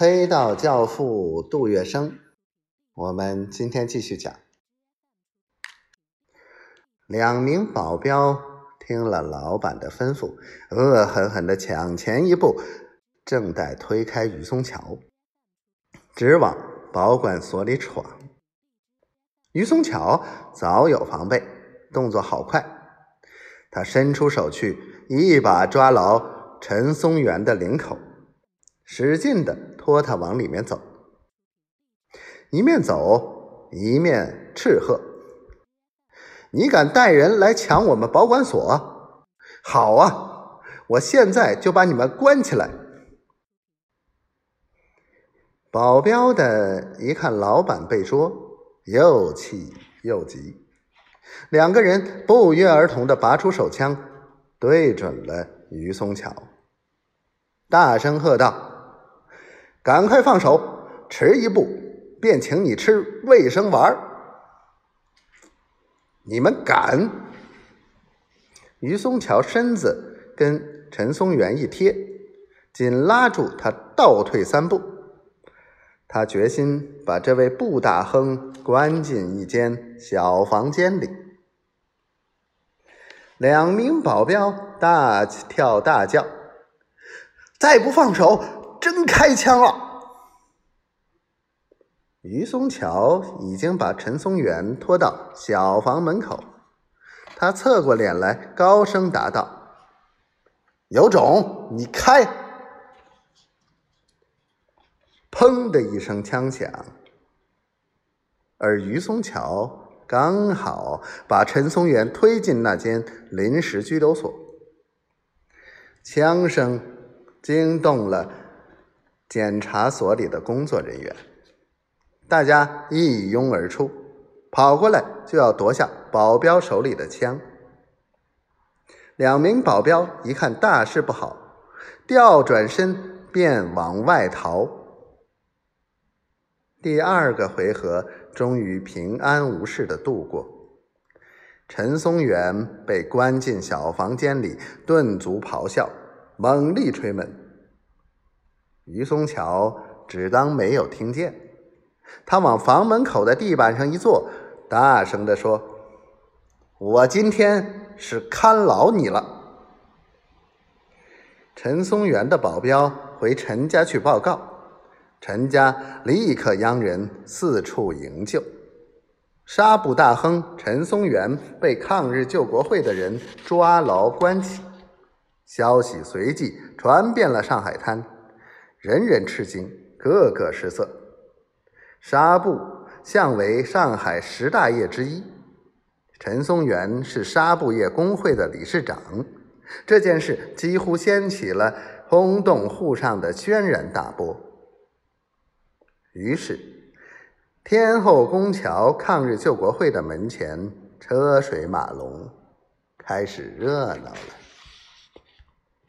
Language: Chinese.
黑道教父杜月笙，我们今天继续讲。两名保镖听了老板的吩咐，恶狠狠的抢前一步，正待推开于松桥，直往保管所里闯。于松桥早有防备，动作好快，他伸出手去，一把抓牢陈松元的领口，使劲的拖他往里面走，一面走一面斥喝。你敢带人来抢我们保管所？好啊，我现在就把你们关起来！保镖的一看老板被捉，又气又急，两个人不约而同的拔出手枪，对准了于松桥，大声喝道：“赶快放手！迟一步，便请你吃卫生丸！”你们敢！于松桥身子跟陈松元一贴，紧拉住他倒退三步。他决心把这位布大亨关进一间小房间里。两名保镖大跳大叫：“再不放手，开枪了！”于松桥已经把陈松元拖到小房门口，他侧过脸来，高声答道：“有种，你开！”砰的一声枪响，而于松桥刚好把陈松元推进那间临时拘留所，枪声惊动了检查所里的工作人员。大家一拥而出，跑过来就要夺下保镖手里的枪。两名保镖一看大事不好，调转身便往外逃。第二个回合终于平安无事的度过。陈松元被关进小房间里，顿足咆哮，猛力捶门。于松桥只当没有听见。他往房门口的地板上一坐，大声地说：“我今天是看牢你了。”陈松元的保镖回陈家去报告，陈家立刻央人四处营救。纱布大亨陈松元被抗日救国会的人抓牢关起，消息随即传遍了上海滩，人人吃惊，个个失色。纱布向为上海十大业之一，陈松元是纱布业工会的理事长。这件事几乎掀起了轰动沪上的轩然大波。于是，天后宫桥抗日救国会的门前车水马龙，开始热闹了。